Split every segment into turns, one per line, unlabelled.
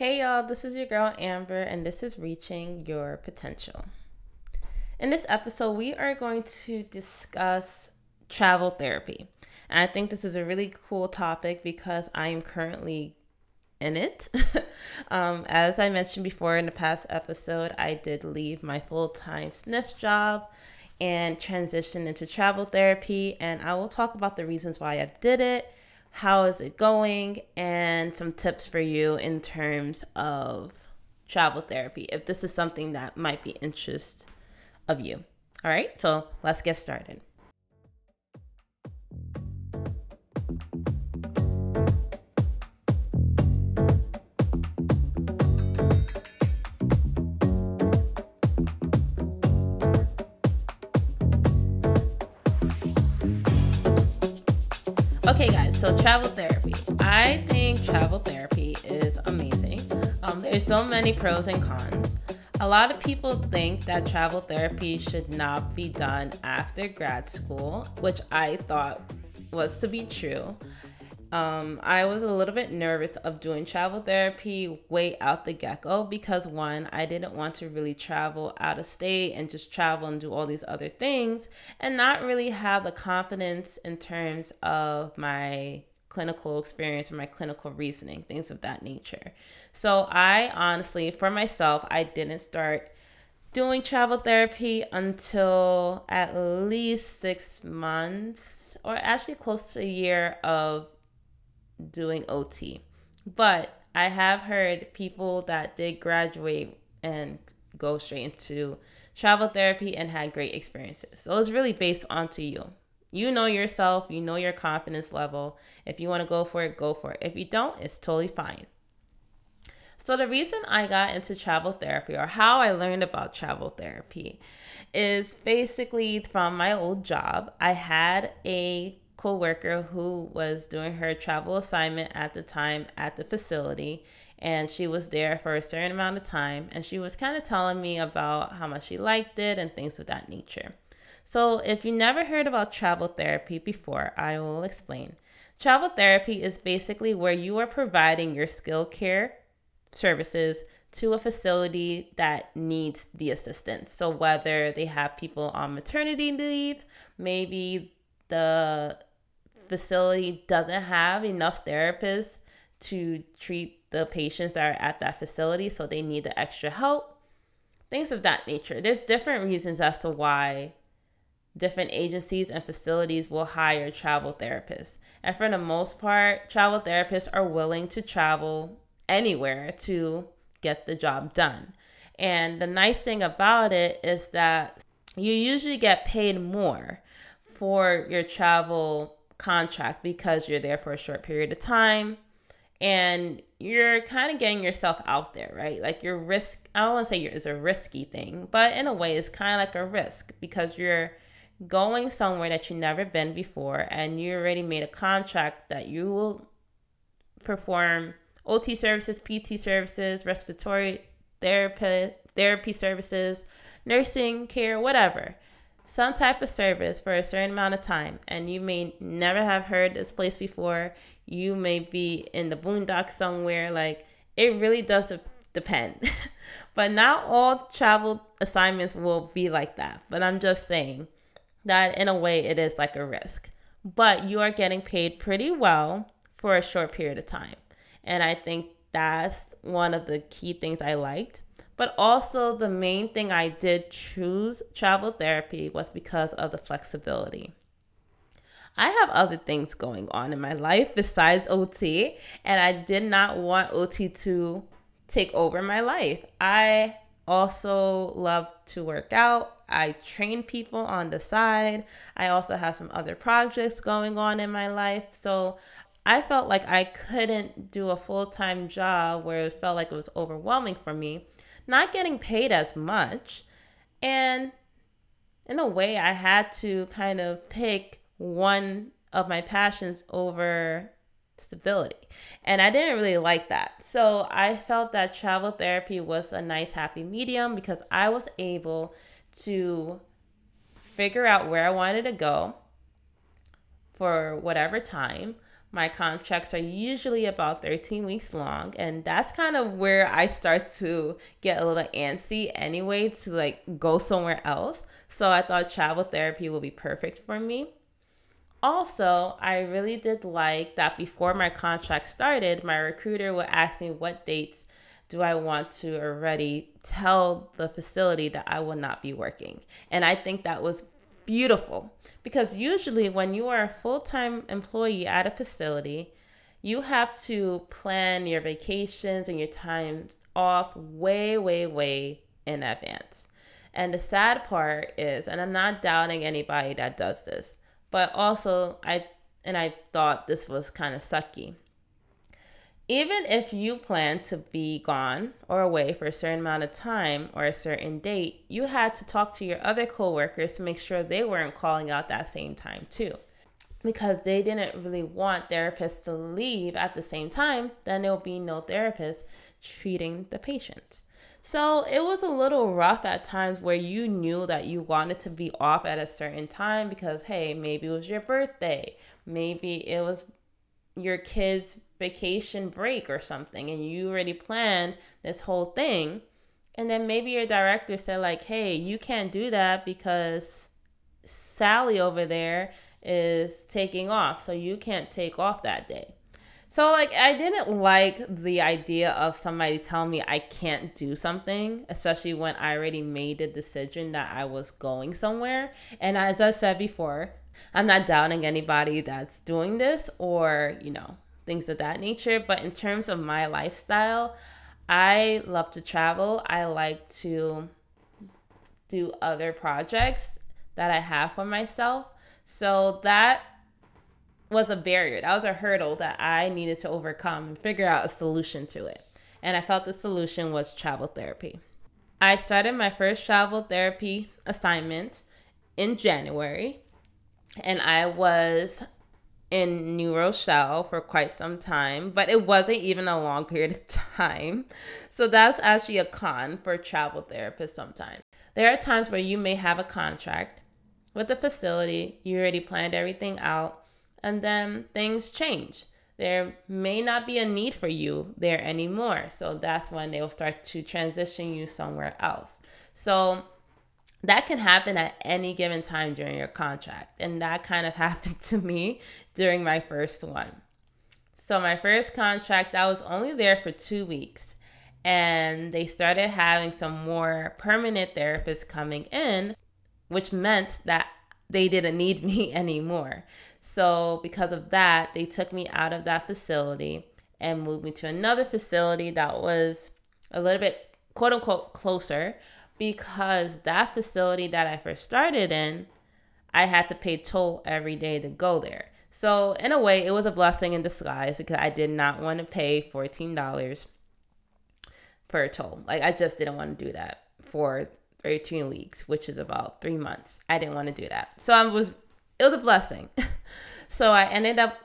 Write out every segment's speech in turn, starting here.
Hey y'all, this is your girl Amber, and this is Reaching Your Potential. In this episode, we are going to discuss travel therapy. And I think this is a really cool topic because I am currently in it. um, as I mentioned before in the past episode, I did leave my full time sniff job and transition into travel therapy. And I will talk about the reasons why I did it how is it going, and some tips for you in terms of travel therapy if this is something that might be interest of you. All right, so let's get started. So travel therapy. I think travel therapy is amazing. Um, there's so many pros and cons. A lot of people think that travel therapy should not be done after grad school, which I thought was to be true. Um, I was a little bit nervous of doing travel therapy way out the get go because one, I didn't want to really travel out of state and just travel and do all these other things and not really have the confidence in terms of my clinical experience or my clinical reasoning, things of that nature. So, I honestly, for myself, I didn't start doing travel therapy until at least six months or actually close to a year of doing OT. But I have heard people that did graduate and go straight into travel therapy and had great experiences. So it's really based onto you. You know yourself, you know your confidence level. If you want to go for it, go for it. If you don't, it's totally fine. So, the reason I got into travel therapy or how I learned about travel therapy is basically from my old job. I had a co-worker who was doing her travel assignment at the time at the facility and she was there for a certain amount of time and she was kind of telling me about how much she liked it and things of that nature. So, if you never heard about travel therapy before, I will explain. Travel therapy is basically where you are providing your skill care services to a facility that needs the assistance. So, whether they have people on maternity leave, maybe the facility doesn't have enough therapists to treat the patients that are at that facility, so they need the extra help. Things of that nature. There's different reasons as to why different agencies and facilities will hire travel therapists. And for the most part, travel therapists are willing to travel anywhere to get the job done. And the nice thing about it is that you usually get paid more for your travel contract because you're there for a short period of time and you're kind of getting yourself out there, right? Like your risk, I don't want to say it's a risky thing, but in a way, it's kind of like a risk because you're going somewhere that you've never been before and you already made a contract that you will perform OT services, PT services, respiratory therapy, therapy services, nursing care, whatever some type of service for a certain amount of time and you may never have heard this place before. You may be in the boondocks somewhere like it really does depend. But not all travel assignments will be like that but i'm just saying that in a way it is like a risk. But you are getting paid pretty well for a short period of time and i think that's one of the key things i liked but also, the main thing I did choose travel therapy was because of the flexibility. I have other things going on in my life besides OT, and I did not want OT to take over my life. I also love to work out. I train people on the side. I also have some other projects going on in my life. So I felt like I couldn't do a full time job where it felt like it was overwhelming for me not getting paid as much. And in a way, I had to kind of pick one of my passions over stability. And I didn't really like that. So I felt that travel therapy was a nice happy medium because I was able to figure out where I wanted to go for whatever time, my contracts are usually about 13 weeks long and that's kind of where i start to get a little antsy anyway to like go somewhere else. So i thought travel therapy would be perfect for me. Also i really did like that before my contract started my recruiter would ask me what dates do i want to already tell the facility that i will not be working. And i think that was beautiful because usually when you are a full-time employee at a facility you have to plan your vacations and your time off way way way in advance. And the sad part is and i'm not doubting anybody that does this but also i and i thought this was kind of sucky even if you plan to be gone or away for a certain amount of time or a certain date, you had to talk to your other coworkers to make sure they weren't calling out that same time too. Because they didn't really want therapists to leave at the same time, then there'll be no therapist treating the patients. So it was a little rough at times where you knew that you wanted to be off at a certain time because, hey, maybe it was your birthday, maybe it was your kid's vacation break or something and you already planned this whole thing and then maybe your director said like hey you can't do that because sally over there is taking off so you can't take off that day. So like i didn't like the idea of somebody telling me i can't do something especially when i already made the decision that i was going somewhere. And as i said before i'm not doubting anybody that's doing this or you know things of that nature. But in terms of my lifestyle, I love to travel. I like to do other projects that I have for myself. So that was a barrier. That was a hurdle that I needed to overcome and figure out a solution to it. And I felt the solution was travel therapy. I started my first travel therapy assignment in January, and I was in New Rochelle for quite some time, but it wasn't even a long period of time. So that's actually a con for travel therapists sometimes. There are times where you may have a contract with the facility, you already planned everything out, and then things change. There may not be a need for you there anymore. So that's when they'll start to transition you somewhere else. So that can happen at any given time during your contract. And that kind of happened to me during my first one. So, my first contract, I was only there for two weeks. And they started having some more permanent therapists coming in, which meant that they didn't need me anymore. So, because of that, they took me out of that facility and moved me to another facility that was a little bit quote unquote closer because that facility that I first started in, I had to pay toll every day to go there. So, in a way, it was a blessing in disguise because I did not want to pay $14 per toll. Like, I just didn't want to do that for 13 weeks, which is about three months. I didn't want to do that. So, I was, it was a blessing. so, I ended up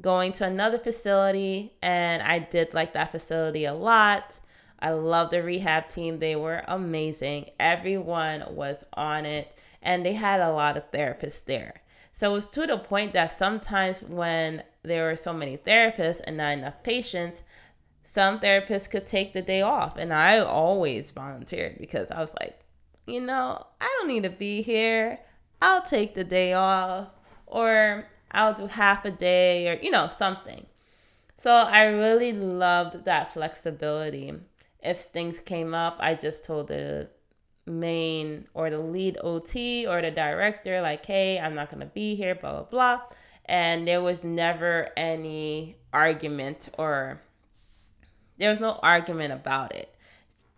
going to another facility and I did like that facility a lot. I love the rehab team. They were amazing. Everyone was on it, and they had a lot of therapists there. So it was to the point that sometimes when there were so many therapists and not enough patients, some therapists could take the day off. And I always volunteered because I was like, you know, I don't need to be here. I'll take the day off, or I'll do half a day, or, you know, something. So I really loved that flexibility if things came up, I just told the main or the lead OT or the director, like, hey, I'm not going to be here, blah, blah, blah. And there was never any argument or there was no argument about it.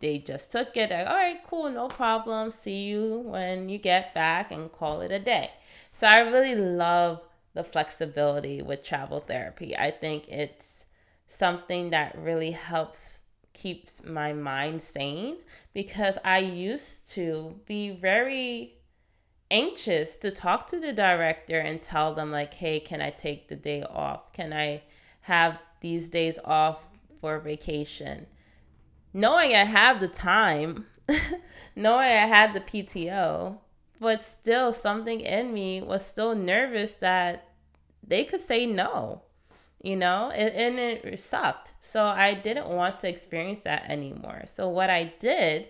They just took it like, all right, cool, no problem. See you when you get back and call it a day. So I really love the flexibility with travel therapy. I think it's something that really helps keeps my mind sane because I used to be very anxious to talk to the director and tell them like hey can i take the day off? Can i have these days off for vacation? Knowing i have the time knowing i had the pto but still something in me was still nervous that they could say no you know, and, and it sucked. So I didn't want to experience that anymore. So what I did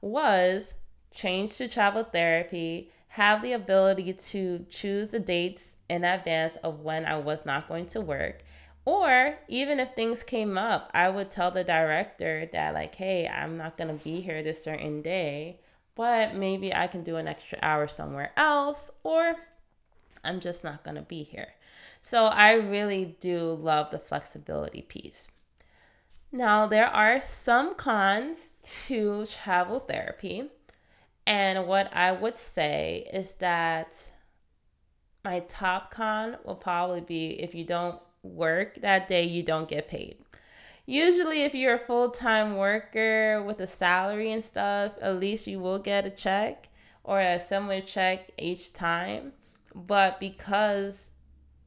was change to travel therapy, have the ability to choose the dates in advance of when I was not going to work. Or even if things came up, I would tell the director that, like, hey, I'm not going to be here this certain day, but maybe I can do an extra hour somewhere else, or I'm just not going to be here. So I really do love the flexibility piece. Now, there are some cons to travel therapy. And what I would say is that my top con will probably be if you don't work that day, you don't get paid. Usually, if you're a full time worker with a salary and stuff, at least you will get a check or a similar check each time. But because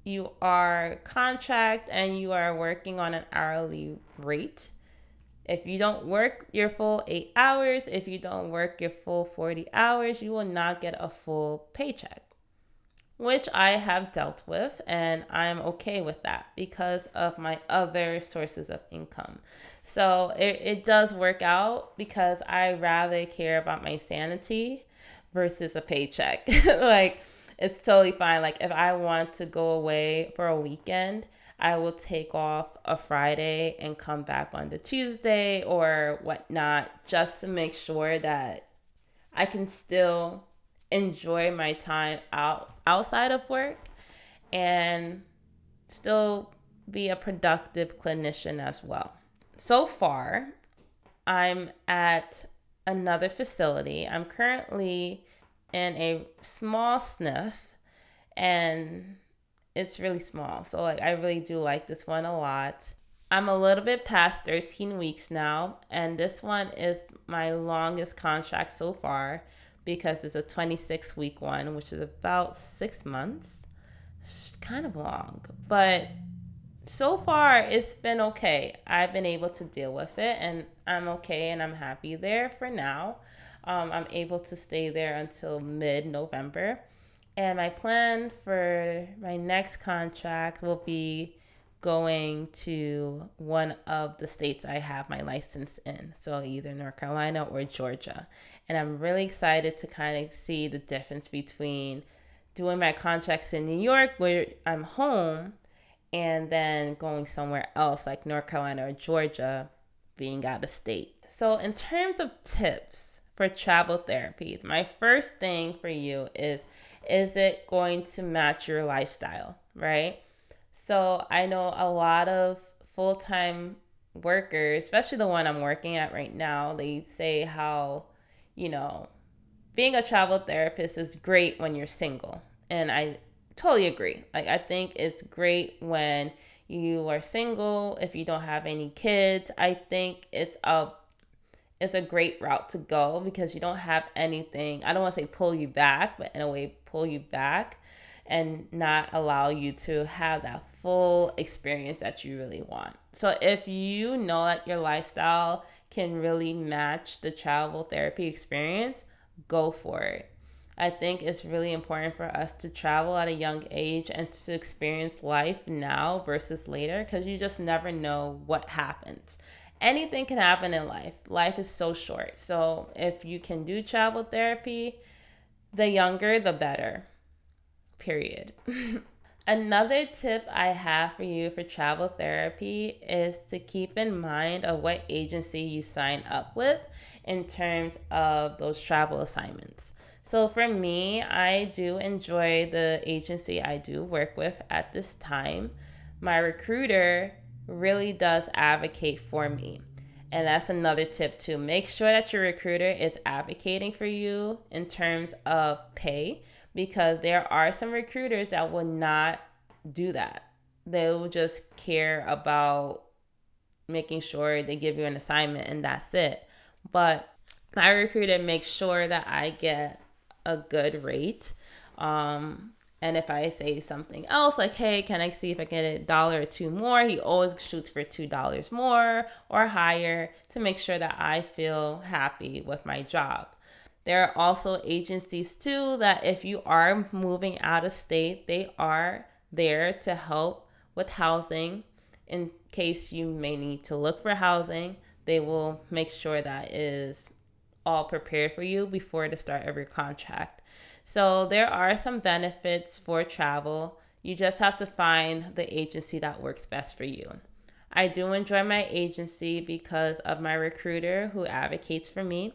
you are contract and you are working on an hourly rate, if you don't work your full eight hours, if you don't work your full 40 hours, you will not get a full paycheck, which I have dealt with, and I'm okay with that because of my other sources of income. So it, it does work out because I rather care about my sanity versus a paycheck. like, it's totally fine. Like, if I want to go away for a weekend, I will take off a Friday and come back on the Tuesday or whatnot just to make sure that I can still enjoy my time out outside of work and still be a productive clinician as well. So far, I'm at another facility. I'm currently in a small sniff and it's really small. So like I really do like this one a lot. I'm a little bit past 13 weeks now, and this one is my longest contract so far because it's a 26 week one, which is about six months. It's kind of long, but so far it's been okay. I've been able to deal with it, and I'm okay and I'm happy there for now. Um, I'm able to stay there until mid November. And my plan for my next contract will be going to one of the states I have my license in. So either North Carolina or Georgia. And I'm really excited to kind of see the difference between doing my contracts in New York where I'm home and then going somewhere else like North Carolina or Georgia being out of state. So in terms of tips for travel therapies, my first thing for you is is it going to match your lifestyle, right? So I know a lot of full time workers, especially the one I'm working at right now, they say how, you know, being a travel therapist is great when you're single. And I totally agree. Like, I think it's great when you are single, if you don't have any kids. I think it's a it's a great route to go because you don't have anything. I don't want to say pull you back, but in a way pull you back and not allow you to have that full experience that you really want. So if you know that your lifestyle can really match the travel therapy experience, go for it. I think it's really important for us to travel at a young age and to experience life now versus later because you just never know what happens anything can happen in life. Life is so short. So if you can do travel therapy, the younger, the better. Period. Another tip I have for you for travel therapy is to keep in mind of what agency you sign up with in terms of those travel assignments. So for me, I do enjoy the agency I do work with at this time. My recruiter really does advocate for me. And that's another tip too. Make sure that your recruiter is advocating for you in terms of pay because there are some recruiters that will not do that. They will just care about making sure they give you an assignment and that's it. But my recruiter makes sure that I get a good rate. Um, and if I say something else, like, hey, can I see if I get a dollar or two more? He always shoots for $2 more or higher to make sure that I feel happy with my job. There are also agencies too that if you are moving out of state, they are there to help with housing in case you may need to look for housing. They will make sure that is all prepared for you before the start of your contract. So there are some benefits for travel. You just have to find the agency that works best for you. I do enjoy my agency because of my recruiter who advocates for me.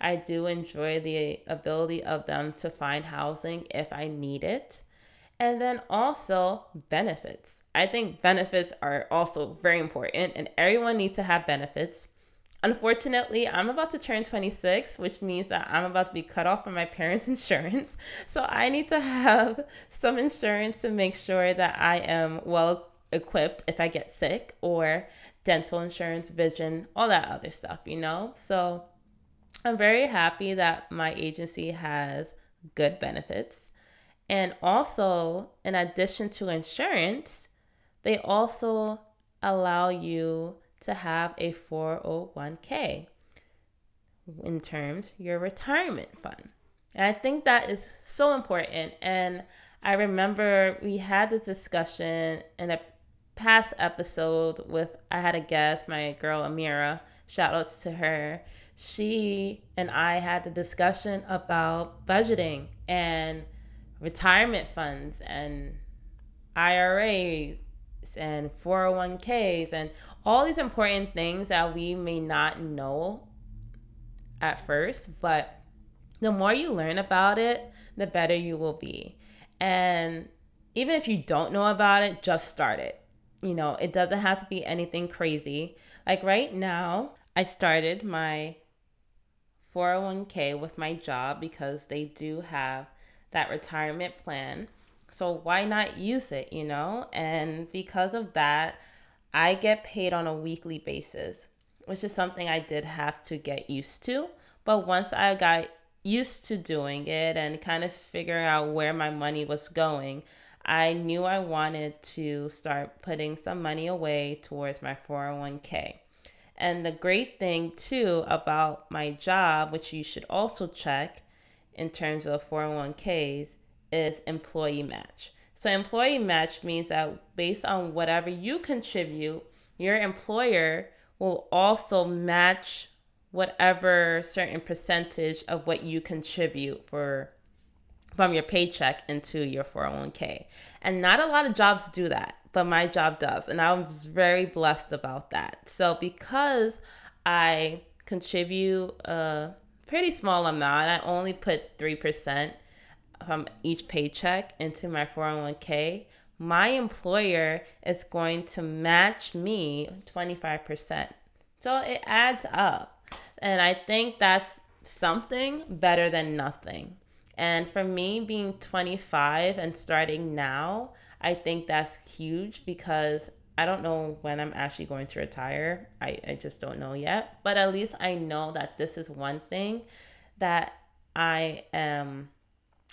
I do enjoy the ability of them to find housing if I need it. And then also benefits. I think benefits are also very important, and everyone needs to have benefits. Unfortunately, I'm about to turn 26, which means that I'm about to be cut off from my parents' insurance. So I need to have some insurance to make sure that I am well equipped if I get sick or dental insurance, vision, all that other stuff, you know? So I'm very happy that my agency has good benefits. And also, in addition to insurance, they also allow you to have a 401k in terms your retirement fund. And I think that is so important. And I remember we had this discussion in a past episode with I had a guest, my girl Amira. Shout outs to her. She and I had the discussion about budgeting and retirement funds and IRA and 401ks and all these important things that we may not know at first, but the more you learn about it, the better you will be. And even if you don't know about it, just start it. You know, it doesn't have to be anything crazy. Like right now, I started my 401k with my job because they do have that retirement plan. So why not use it, you know? And because of that, I get paid on a weekly basis, which is something I did have to get used to. But once I got used to doing it and kind of figuring out where my money was going, I knew I wanted to start putting some money away towards my 401k. And the great thing too about my job, which you should also check in terms of 401ks, is employee match. So, employee match means that based on whatever you contribute, your employer will also match whatever certain percentage of what you contribute for from your paycheck into your 401k. And not a lot of jobs do that, but my job does. And I was very blessed about that. So because I contribute a pretty small amount, I only put 3% from each paycheck into my 401k, my employer is going to match me 25%. So it adds up. And I think that's something better than nothing. And for me, being 25 and starting now, I think that's huge because I don't know when I'm actually going to retire. I, I just don't know yet. But at least I know that this is one thing that I am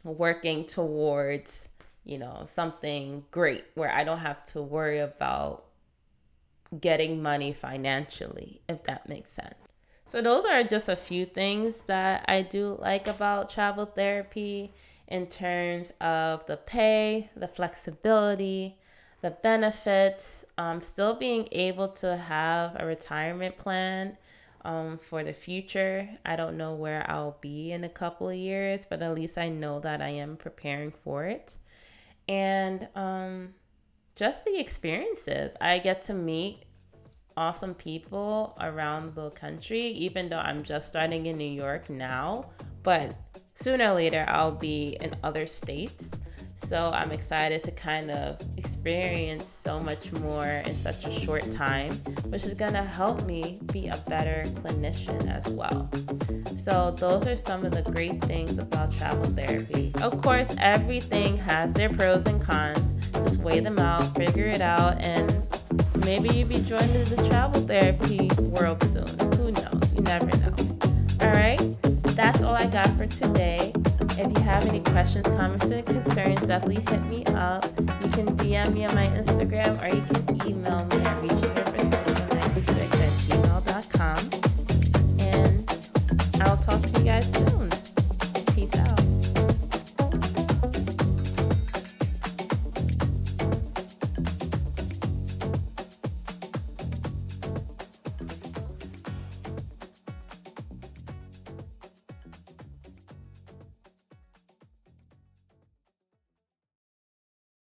working towards, you know, something great where I don't have to worry about getting money financially, if that makes sense. So, those are just a few things that I do like about travel therapy in terms of the pay, the flexibility, the benefits, um, still being able to have a retirement plan um, for the future. I don't know where I'll be in a couple of years, but at least I know that I am preparing for it. And um, just the experiences. I get to meet awesome people around the country, even though I'm just starting in New York now. But sooner or later, I'll be in other states. So I'm excited to kind of experience so much more in such a short time, which is going to help me be a better clinician as well. So those are some of the great things about travel therapy. Of course, everything has their pros and cons. Just weigh them out, figure it out, and maybe you'll be joining the travel therapy world soon. Who knows? You never know. All right, that's all I got for today. If you have any questions, comments, or concerns, definitely hit me up. You can DM me on my Instagram or you can email me at reaching